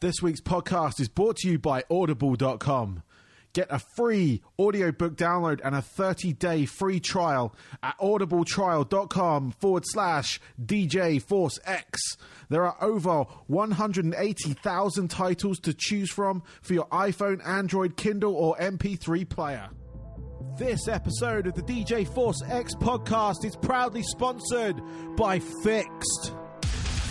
This week's podcast is brought to you by Audible.com. Get a free audiobook download and a 30 day free trial at audibletrial.com forward slash DJ Force X. There are over 180,000 titles to choose from for your iPhone, Android, Kindle, or MP3 player. This episode of the DJ Force X podcast is proudly sponsored by FiXT.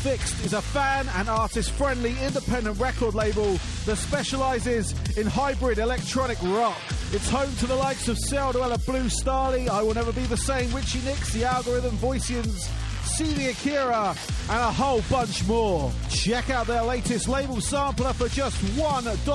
FiXT is a fan and artist friendly independent record label that specializes in hybrid electronic rock. It's home to the likes of Celldweller, Blue Stahli, I Will Never Be the Same, Richie Nix, The Algorithm, Voicians, CD Akira, and a whole bunch more. Check out their latest label sampler for just $1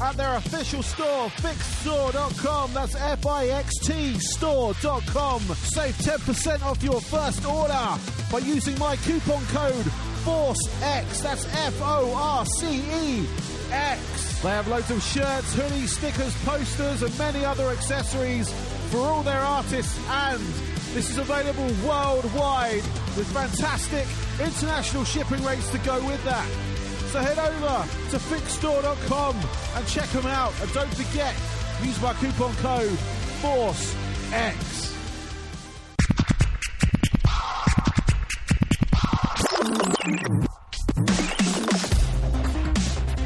at their official store, fixtstore.com. That's F I X T store.com. Save 10% off your first order by using my coupon code FORCEX. That's F O R C E X. They have loads of shirts, hoodies, stickers, posters, and many other accessories for all their artists and this is available worldwide with fantastic international shipping rates to go with that. So head over to fixtstore.com and check them out. And don't forget, use my coupon code FORCEX.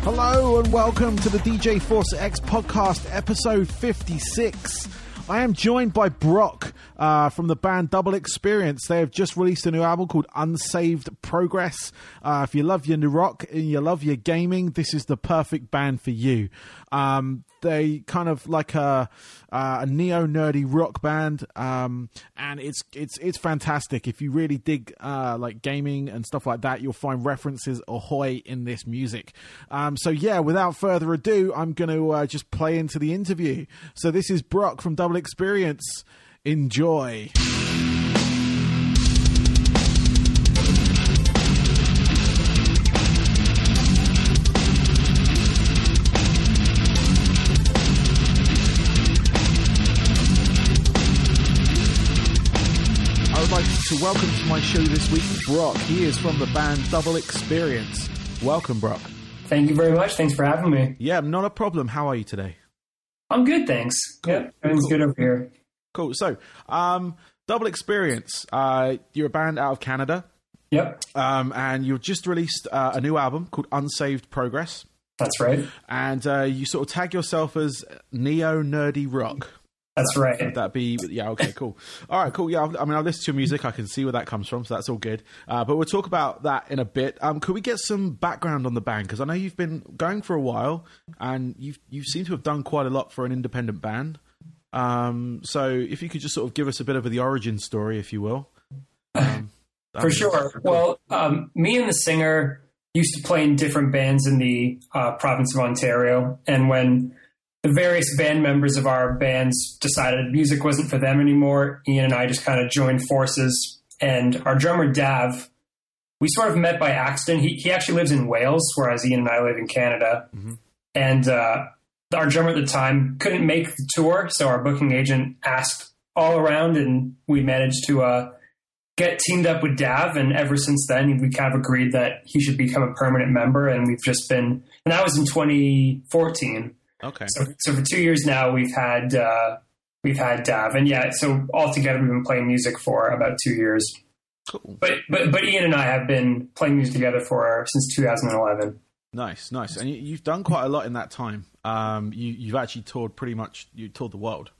Hello and welcome to the DJ Force X podcast, episode 56. I am joined by Brock uh, from the band Double Experience. They have just released a new album called Unsaved Progress. Uh, if you love your new rock and you love your gaming, this is the perfect band for you. Um, they kind of like a, uh, a neo nerdy rock band, um, and it's it's it's fantastic. If you really dig uh, like gaming and stuff like that, you'll find references ahoy in this music. Um, so yeah, without further ado, I'm going to uh, just play into the interview. So this is Brock from Double Experience. Enjoy. I would like to welcome to my show this week Brock. He is from the band Double Experience. Welcome, Brock. Thank you very much. Thanks for having me. Yeah, not a problem. How are you today? I'm good, thanks. Cool. Yep, everything's Cool. good over here. Cool. So, um, Double Experience. Uh, you're a band out of Canada, Yep, um, and you've just released uh, a new album called Unsaved Progress. that's right. And uh, you sort of tag yourself as neo nerdy rock. That's right. Would that be yeah? Okay, cool. All right, cool. Yeah, I've- mean, I've listened to your music. I can see where that comes from, so that's all good. Uh, but we'll talk about that in a bit. Um, could we get some background on the band? Because I know you've been going for a while, and you you seem to have done quite a lot for an independent band. Um, so if you could just sort of give us a bit of the origin story, if you will. Um, For sure. Well, um, me and the singer used to play in different bands in the uh, province of Ontario, and when the various band members of our bands decided music wasn't for them anymore, Ian and I just kind of joined forces. And our drummer Dav, we sort of met by accident. He he actually lives in Wales, whereas Ian and I live in Canada. Mhm. And uh, our drummer at the time couldn't make the tour, so our booking agent asked all around, and we managed to uh, get teamed up with Dav. And ever since then, we kind of agreed that he should become a permanent member, and we've just been. And that was in 2014. Okay. So, so for two years now, we've had uh, we've had Dav, and yeah, so altogether we've been playing music for about two years. Cool. But but but Ian and I have been playing music together for since 2011. Nice, nice. And you, you've done quite a lot in that time. Um, you you've actually toured pretty much. You toured the world.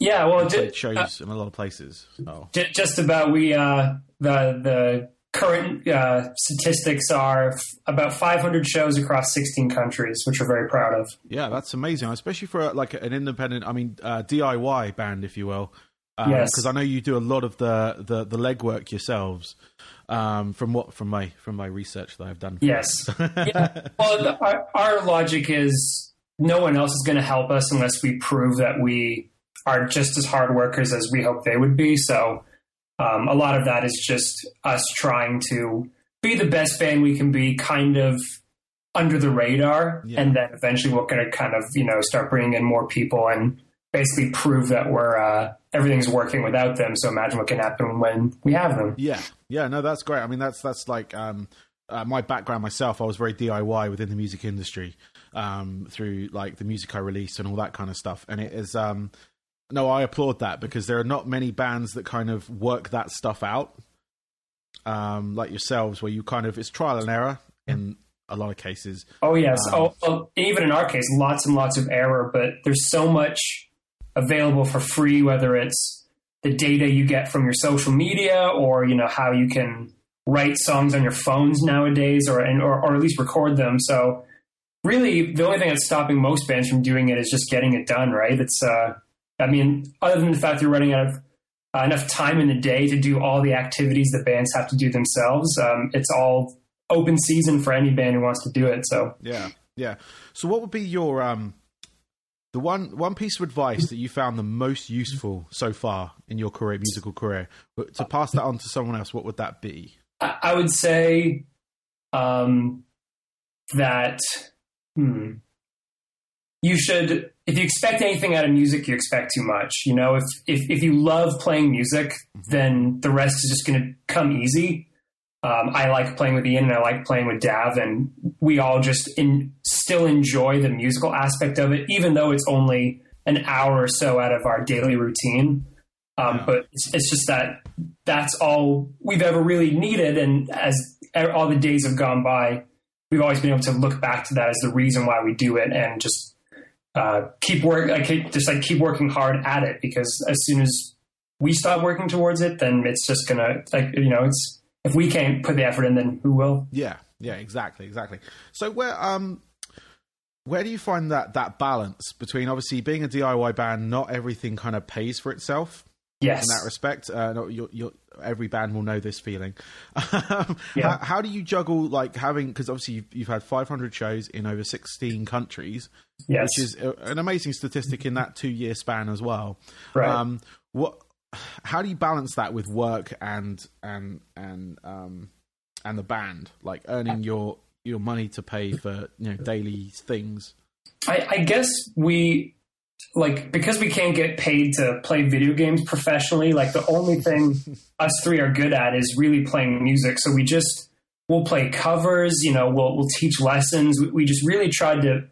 Yeah, well, Played shows uh, in a lot of places. Ju- just about we uh, the the current uh, statistics are f- about 500 shows across 16 countries, which we're very proud of. Yeah, that's amazing, especially for like an independent. I mean, uh, DIY band, if you will. Yes. because I know you do a lot of the the, the legwork yourselves. Um, from what from my from my research that I've done. Yes. yeah. Well, our, our logic is no one else is going to help us unless we prove that we are just as hard workers as we hope they would be. So um, a lot of that is just us trying to be the best band we can be, kind of under the radar, Yeah. and then eventually we're going to kind of you know start bringing in more people and basically prove that we're uh, everything's working without them. So imagine what can happen when we have them. Yeah, yeah, no, that's great. I mean, that's that's like um, uh, my background myself, I was very DIY within the music industry um, through like the music I release and all that kind of stuff. And it is um, no, I applaud that because there are not many bands that kind of work that stuff out, um, like yourselves, where you kind of it's trial and error in a lot of cases. Oh yes. Um, oh, well, even in our case, lots and lots of error, but there's so much available for free, whether it's the data you get from your social media or you know how you can write songs on your phones nowadays or, or, or at least record them. So really the only thing that's stopping most bands from doing it is just getting it done, right? It's, uh, I mean, other than the fact you're running out of uh, enough time in the day to do all the activities that bands have to do themselves, um, it's all open season for any band who wants to do it. So yeah, yeah. So what would be your um, the one one piece of advice that you found the most useful so far in your career, musical career, to pass that on to someone else? What would that be? I would say um, that hmm, you should, if you expect anything out of music, you expect too much. You know, if if, if you love playing music, mm-hmm. then the rest is just going to come easy. Um, I like playing with Ian and I like playing with Dav, and we all just in, still enjoy the musical aspect of it, even though it's only an hour or so out of our daily routine. Um, yeah. But it's, it's, just that that's all we've ever really needed. And as all the days have gone by, we've always been able to look back to that as the reason why we do it and just uh, keep work, just like keep working hard at it. Because as soon as we stop working towards it, then it's just gonna like you know it's if we can't put the effort in, then who will? Yeah, yeah, exactly, exactly. So where um where do you find that that balance between obviously being a DIY band, not everything kind of pays for itself, Yes. In that respect, uh, you're, you're, every band will know this feeling. Um, yeah. how, how, do you juggle like having because obviously you've, you've, had 500 shows in over 16 countries, yes. which is a, an amazing statistic in that two year span as well. Right. Um, what? How do you balance that with work and and and um and the band, like earning your your money to pay for you know daily things? I, I guess we like because we can't get paid to play video games professionally like the only thing us three are good at is really playing music. So we just we'll play covers you know we'll we'll teach lessons. We, we just really tried to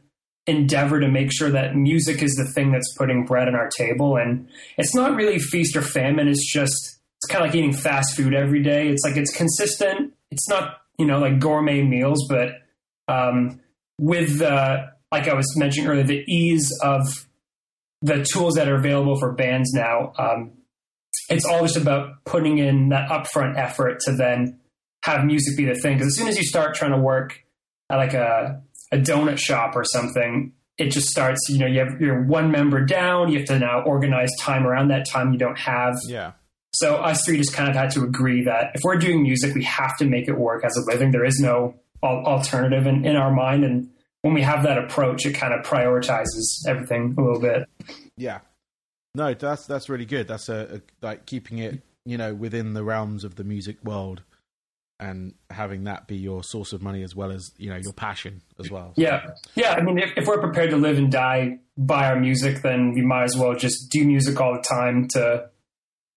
endeavor to make sure that music is the thing that's putting bread on our table. And it's not really feast or famine. It's just it's kind of like eating fast food every day. It's like it's consistent. It's not you know like gourmet meals but um, with uh, like i was mentioning earlier the ease of the tools that are available for bands now, um, it's all just about putting in that upfront effort to then have music be the thing. Because as soon as you start trying to work at like a, a donut shop or something, it just starts, you know, you have your one member down, you have to now organize time around that time you don't have. Yeah. So us three just kind of had to agree that if we're doing music, we have to make it work as a living. There is no alternative in, in our mind. And when we have that approach, it kind of prioritizes everything a little bit. Yeah, no, that's that's really good. That's a, a like keeping it, you know, within the realms of the music world, and having that be your source of money as well as you know your passion as well. Yeah, yeah. I mean, if, if we're prepared to live and die by our music, then we might as well just do music all the time to,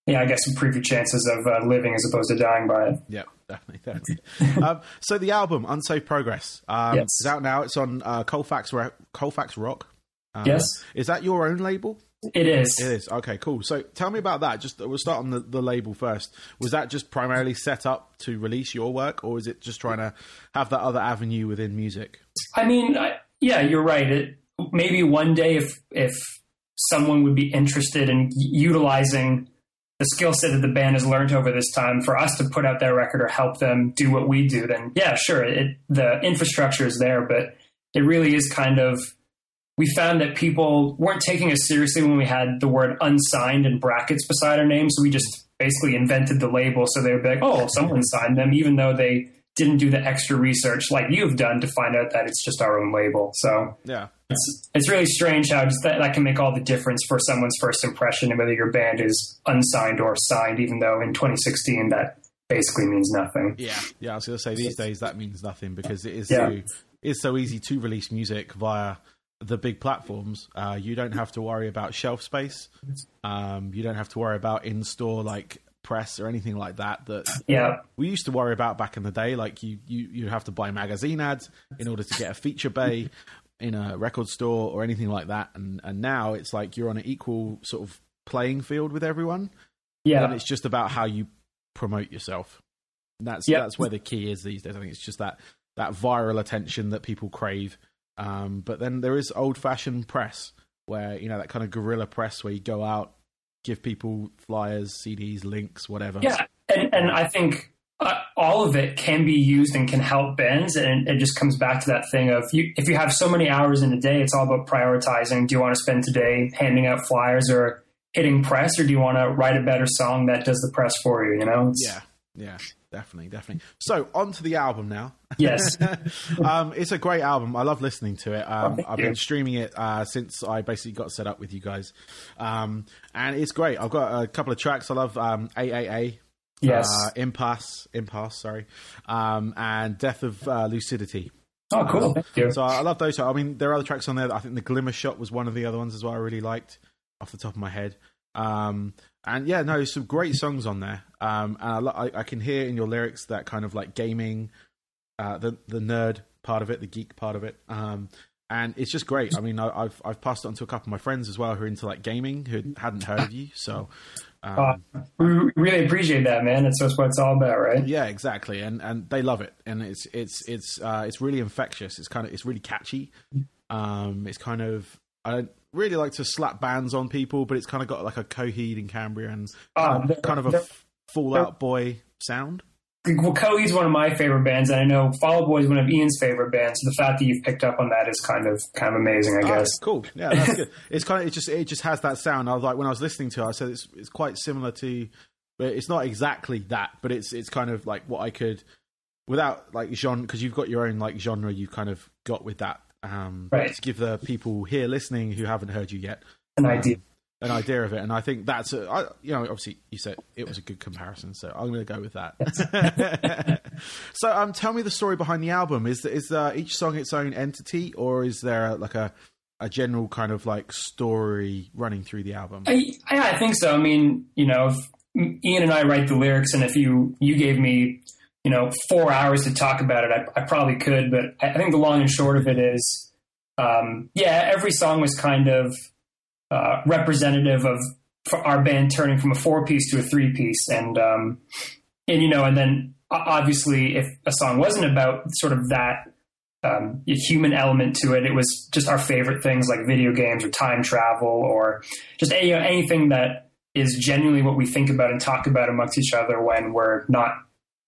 yeah, I guess improve your chances of uh, living as opposed to dying by it. Yeah, definitely. definitely. um, so the album Unsaved Progress um, yes. is out now. It's on uh, Colfax Colfax Rock. Um, yes. Is that your own label? It is. It is. Okay, cool. So tell me about that. Just we'll start on the, the label first. Was that just primarily set up to release your work, or is it just trying to have that other avenue within music? I mean, I, yeah, you're right. It, maybe one day, if if someone would be interested in utilizing the skill set that the band has learned over this time for us to put out their record or help them do what we do, then yeah, sure, it, the infrastructure is there, but it really is kind of. We found that people weren't taking us seriously when we had the word unsigned in brackets beside our name. So we just basically invented the label. So they would be like, oh, someone signed them, even though they didn't do the extra research like you've done to find out that it's just our own label. So yeah, it's it's really strange how just that, that can make all the difference for someone's first impression and whether your band is unsigned or signed. Even though in 2016 that basically means nothing. Yeah, yeah. I was going to say these days that means nothing because it is yeah. so, it's so easy to release music via the big platforms. Uh, you don't have to worry about shelf space. Um, you don't have to worry about in store like press or anything like that that Yeah. we used to worry about back in the day. Like you, you, you have to buy magazine ads in order to get a feature bay in a record store or anything like that. And and now it's like you're on an equal sort of playing field with everyone. Yeah and it's just about how you promote yourself. And that's Yep. that's where the key is these days. I think it's just that that viral attention that people crave. Um, but then there is old fashioned press where you know that kind of guerrilla press where you go out, give people flyers, CDs, links, whatever. Yeah. And, and I think uh, all of it can be used and can help bands. And it just comes back to that thing of you, if you have so many hours in a day, it's all about prioritizing. Do you want to spend today handing out flyers or hitting press, or do you want to write a better song that does the press for you? You know? It's- Yeah, yeah, definitely, definitely. So on to the album now. Yes. um, it's a great album. I love listening to it. Um, Oh, I've you. been streaming it uh, since I basically got set up with you guys, um, and it's great. I've got a couple of tracks. I love um, AAA. Yes. Uh, Impasse, Impasse, sorry, um, and Death of uh, Lucidity. oh, cool. You. So I love those. I mean, there are other tracks on there. That I think the Glimmer Shot was one of the other ones as well. I really liked off the top of my head. Um, and yeah, no, some great songs on there. Um, and I, I, can hear in your lyrics that kind of like gaming, uh, the the nerd part of it, the geek part of it. Um, and it's just great. I mean, I, I've I've passed it on to a couple of my friends as well who are into like gaming who hadn't heard of you. So um, Uh, we really appreciate that, man. It's just what it's all about, right? yeah, exactly, and and they love it, and it's it's it's uh, it's really infectious. It's kind of it's really catchy. Um, it's kind of I don't really like to slap bands on people, but it's kind of got like a Coheed and Cambria and Ah, kind of- kind of a Fall Out Boy sound. Well, Coheed's one of my favorite bands, and I know Fall Out Boy is one of Ian's favorite bands. So the fact that you've picked up on that is kind of kind of amazing, I Oh, guess. cool. Yeah, that's good. It's kind of it just it just has that sound. I was like when I was listening to it, I said it's it's quite similar to, but it's not exactly that, but it's it's kind of like what I could without like genre because you've got your own like genre you've kind of got with that. Um, Right. To give the people here listening who haven't heard you yet An idea. an idea of it, and I think that's a, I, you know obviously you said it was a good comparison, so I'm going to go with that. so um, tell me the story behind the album. Is is uh, each song its own entity, or is there like a a general kind of like story running through the album? I, yeah, I think so. I mean, you know, if Ian and I write the lyrics, and if you you gave me, you know, four hours to talk about it, I, I probably could. But I, I think the long and short of it is, um, yeah, every song was kind of uh, representative of our band turning from a four piece to a three piece, and um, and you know, and then obviously, if a song wasn't about sort of that um, human element to it. It was just our favorite things like video games or time travel or just any, you know, anything that is genuinely what we think about and talk about amongst each other when we're not,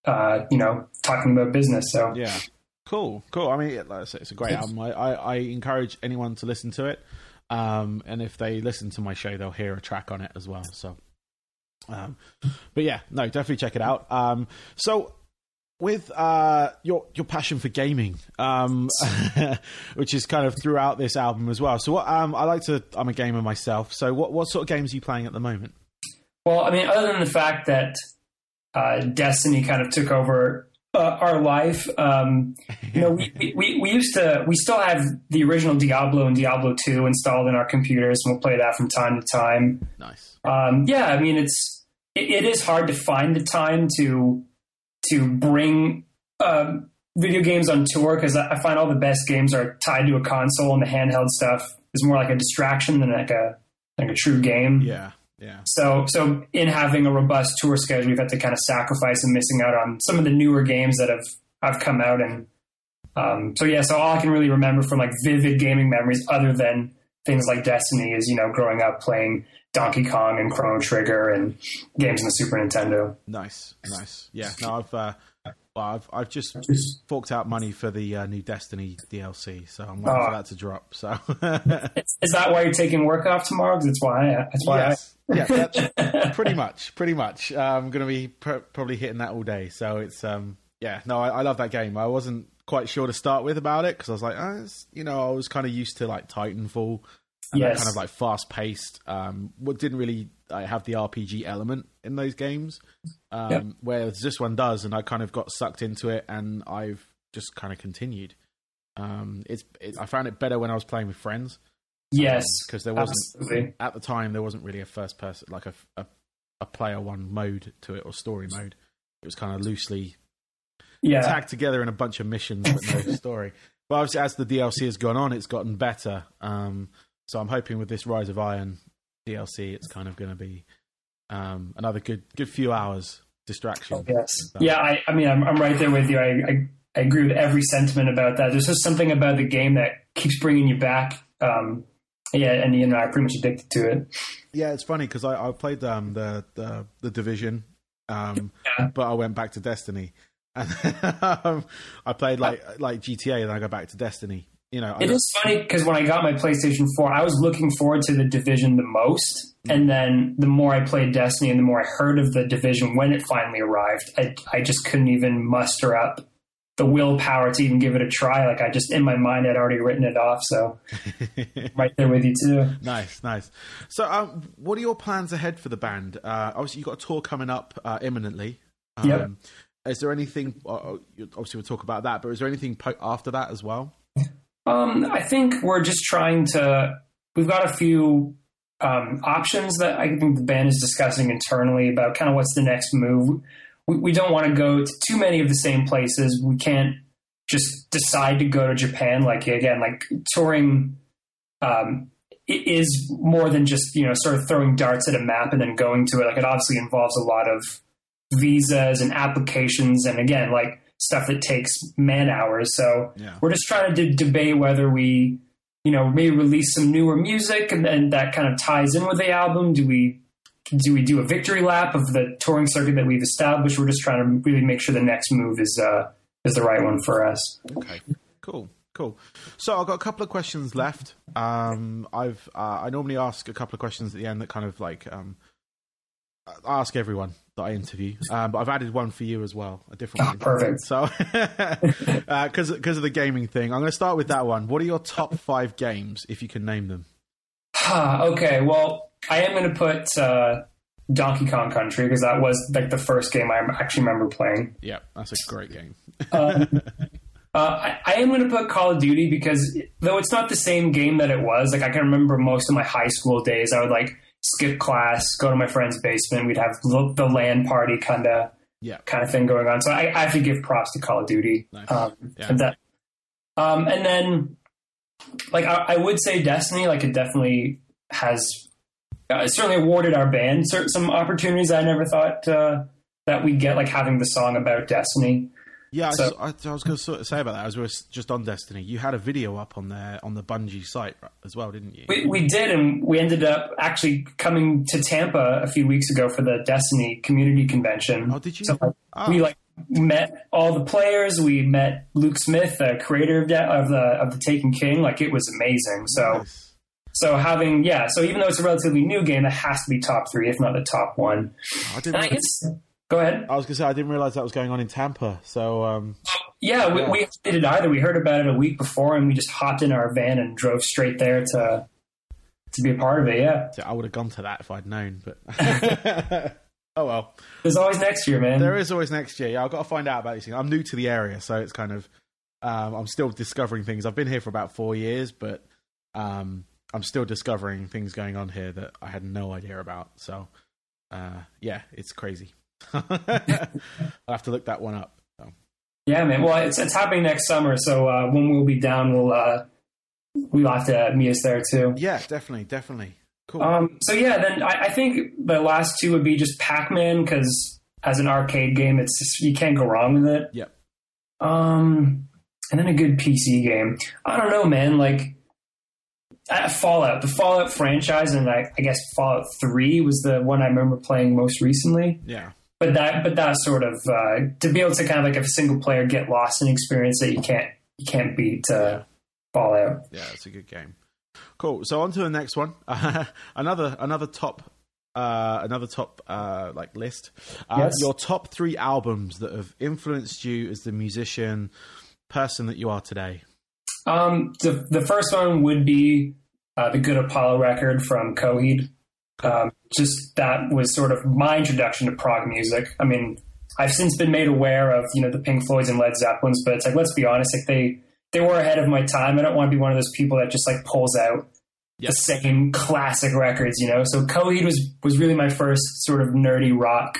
uh, you know, talking about business. So Yeah. Cool, cool. I mean, like I say, it's a great album. I, I, I encourage anyone to listen to it. Um, and if they listen to my show, they'll hear a track on it as well. So, um, but yeah, no, definitely check it out. Um, so with uh, your your passion for gaming, um, which is kind of throughout this album as well. So what um, I like to, I'm a gamer myself. So what what sort of games are you playing at the moment? Well, I mean, other than the fact that uh, Destiny kind of took over uh, our life, um, you know, we, we, we used to, we still have the original Diablo and Diablo 2 installed in our computers, and we'll play that from time to time. Nice. Um, yeah, I mean, it's, it, it is hard to find the time to, to bring um, video games on tour because I, I find all the best games are tied to a console, and the handheld stuff is more like a distraction than like a, like a true game. Yeah. Yeah. So, so in having a robust tour schedule, we've had to kind of sacrifice and missing out on some of the newer games that have have come out. And um, so, yeah, so all I can really remember from like vivid gaming memories, other than things like Destiny, is you know growing up playing Donkey Kong and Chrono Trigger and games on the Super Nintendo. Nice. Nice. Yeah. No, I've uh, well, I've I've just Just- forked out money for the uh, new Destiny DLC, so I'm waiting Oh. for that to drop. So Is that why you're taking work off tomorrow? Because that's why. I, that's why. yes, yeah, that, pretty much, pretty much. Uh, I'm going to be pr- probably hitting that all day. So it's um, yeah, no, I, I love that game. I wasn't quite sure to start with about it because I was like, oh, you know, I was kind of used to like Titanfall. And that kind of like fast paced. Um, what didn't really have the RPG element in those games, um, Yep. whereas this one does, and I kind of got sucked into it, and I've just kind of continued. Um, it's it, I found it better when I was playing with friends yes, because there wasn't absolutely. at the time there wasn't really a first person like a, a a player one mode to it or story mode. It was kind of loosely Yeah. tagged together in a bunch of missions, but no story. But obviously, as the DLC has gone on, it's gotten better. Um, so I'm hoping with this Rise of Iron DLC, it's kind of going to be um, another good good few hours distraction. Yes. Yeah, I, I mean, I'm, I'm right there with you. I, I, I agree with every sentiment about that. There's just something about the game that keeps bringing you back. Um, yeah, and Ian and I are pretty much addicted to it. Yeah, it's funny because I, I played um, the, the the division, um, Yeah. but I went back to Destiny, and um, I played like like GTA, and I go back to Destiny. You know, It is funny because when I got my PlayStation 4, I was looking forward to the Division the most. And then the more I played Destiny and the more I heard of the Division when it finally arrived, I, I just couldn't even muster up the willpower to even give it a try. Like I just, in my mind, I'd already written it off. So right there with you too. nice, nice. So, um, what are your plans ahead for the band? Uh, obviously, you've got a tour coming up uh, imminently. Um, Yep. Is there anything? Uh, obviously, we'll talk about that, but is there anything po- after that as well? Um, I think we're just trying to. We've got a few um, options that I think the band is discussing internally about kind of what's the next move. We, we don't want to go to too many of the same places. We can't just decide to go to Japan. Like again, like touring um, is more than just you know sort of throwing darts at a map and then going to it. Like it obviously involves a lot of visas and applications, and again, like stuff that takes man hours. So Yeah. we're just trying to d- debate whether we, you know, maybe release some newer music and then that kind of ties in with the album. Do we do we do a victory lap of the touring circuit that we've established? We're just trying to really make sure the next move is uh, is the right one for us. Okay, cool, cool. So I've got a couple of questions left. Um, I've uh, I normally ask a couple of questions at the end that kind of like um, I ask everyone that I interview, um, but I've added one for you as well, a different Ah, one. perfect. So, because because of the gaming thing, I'm going to start with that one. What are your top five games, if you can name them? okay, well, I am going to put uh, Donkey Kong Country because that was like the first game I actually remember playing. Yeah, that's a great game. Um, uh, I, I am going to put Call of Duty because though it's not the same game that it was, like I can remember most of my high school days. I would like skip class, go to my friend's basement. We'd have the, the LAN party kind of Yeah, kind of thing going on. So I, I have to give props to Call of Duty. Nice. Um, Yeah. and that, um, and then like I, I would say Destiny, like it definitely has uh, it certainly awarded our band some opportunities I never thought uh, that we'd get, like having the song about Destiny. Yeah. I So- s- I, I was going to sort of say about that as we were just on Destiny. You had a video up on there on the Bungie site as well, didn't you? We, we did, and we ended up actually coming to Tampa a few weeks ago for the Destiny community convention. Oh, did you? So like, Oh. we like met all the players. We met Luke Smith, the creator of, De- of the of the Taken King. Like it was amazing. So Nice. so having yeah. So even though it's a relatively new game, it has to be top three, if not the top one. I didn't. I guess go ahead. I was going to say I didn't realize that was going on in Tampa. So um, Yeah, we, Yeah. we didn't either. We heard about it a week before, and we just hopped in our van and drove straight there to to be a part of it. Yeah, I would have gone to that if I'd known. But oh well. there's always next year, man. There is always next year. Yeah, I've got to find out about these things. I'm new to the area, so it's kind of um, I'm still discovering things. I've been here for about four years, but um, I'm still discovering things going on here that I had no idea about. So uh, yeah, it's crazy. I'll have to look that one up. So. Yeah, man. Well, it's it's happening next summer, so uh, when we'll be down, we'll uh, we'll have to meet us there too. Yeah, definitely, definitely. Cool. Um, so yeah, then I, I think the last two would be just Pac Man because as an arcade game, it's just, you can't go wrong with it. Yep. Um, and then a good PC game. I don't know, man. Like uh, Fallout, the Fallout franchise, and I, I guess Fallout Three was the one I remember playing most recently. yeah, But that, but that sort of uh, to be able to kind of like if a single player get lost in experience that you can't you can't beat uh, Fallout. yeah, it's a good game. Cool. So on to the next one. another another top uh, another top uh, like list. Uh, Yes. Your top three albums that have influenced you as the musician person that you are today. Um, the the first one would be uh, the Good Apollo record from Coheed. Um, just that was sort of my introduction to prog music. I mean, I've since been made aware of you know the Pink Floyds and Led Zeppelins, but it's like let's be honest, like they they were ahead of my time. I don't want to be one of those people that just like pulls out the same classic records, you know. So Coheed was was really my first sort of nerdy rock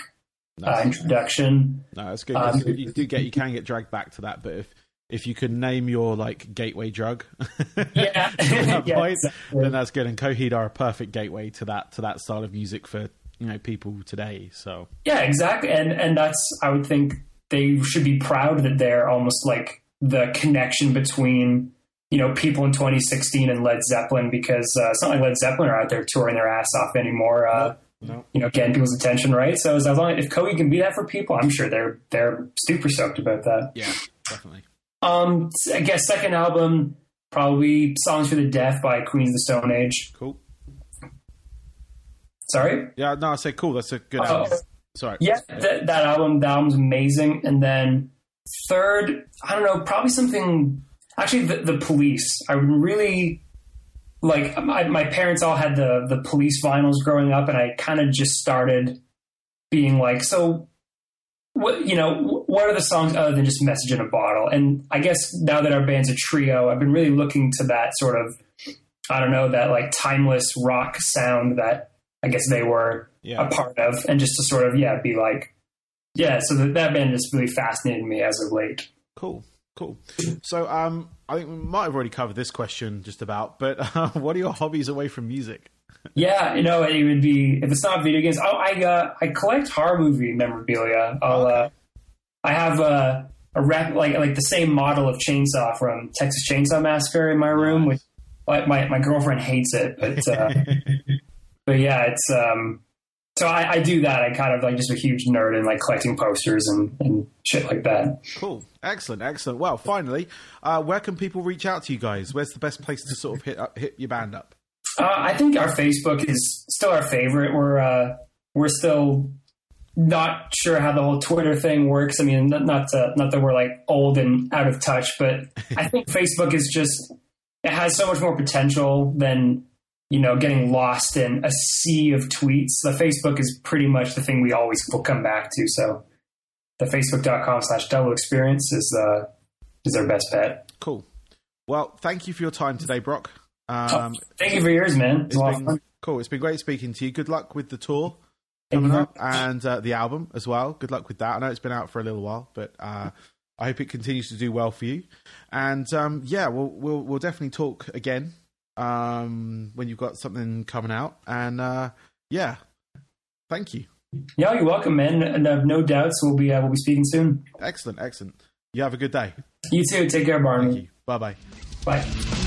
uh, introduction. No, that's good. 'cause you do get you can get dragged back to that, but if if you can name your like gateway drug, Yeah, that Yeah, point, exactly. then that's good. And Coheed are a perfect gateway to that to that style of music for you know people today. So Yeah, exactly. And and that's I would think they should be proud that they're almost like the connection between you know people in 2016 and Led Zeppelin because uh, it's not like Led Zeppelin are out there touring their ass off anymore. Uh, no, You know, getting people's attention, right? So as long as if Coheed can be that for people, I'm sure they're they're super stoked about that. yeah, definitely. Um, I guess second album probably "Songs for the Deaf" by Queens of the Stone Age. Cool. Sorry. Yeah, no, I say cool. That's a good Oh. album. Sorry. Yeah, that, that album, that album's amazing. And then third, I don't know, probably something. Actually, the, the Police. I really like. My, my parents all had the the Police vinyls growing up, and I kind of just started being like, so. What you know? What are the songs other than just "Message in a Bottle"? And I guess now that our band's a trio, I've been really looking to that sort of, I don't know, that like timeless rock sound that I guess they were Yeah. a part of, and just to sort of yeah be like yeah. So that that band just really fascinated me as of late. Cool, cool. So, um, I think we might have already covered this question just about, but uh, what are your hobbies away from music? Yeah, you know, it would be if it's not video games. Oh, I uh, I collect horror movie memorabilia. I'll uh, I have a a rep like like the same model of chainsaw from Texas Chainsaw Massacre in my room, which like my my girlfriend hates it, but uh, but yeah, it's um. So I, I do that. I kind of like just a huge nerd and like collecting posters and, and shit like that. Cool, excellent, excellent. Well, finally, uh, where can people reach out to you guys? Where's the best place to sort of hit up, hit your band up? Uh, I think our Facebook is still our favorite. We're uh, we're still not sure how the whole Twitter thing works. I mean, not not, to, not that we're like old and out of touch, but I think Facebook is just it has so much more potential than you know getting lost in a sea of tweets. The Facebook is pretty much the thing we always will come back to. So the facebook.com slash double experience is uh, is our best bet. Cool. Well, thank you for your time today, Brock. Um, Thank you for yours, man. It's it's a lot of fun. been cool. It's been great speaking to you. Good luck with the tour coming up and uh, the album as well. Good luck with that. I know it's been out for a little while, but uh, I hope it continues to do well for you. And um, yeah, we'll we'll we'll definitely talk again um, when you've got something coming out. And uh, yeah, thank you. Yeah, you're welcome, man. And I have no doubts we'll be uh, we'll be speaking soon. Excellent, excellent. You have a good day. You too. Take care, Thank Barney. you. Bye bye. Bye.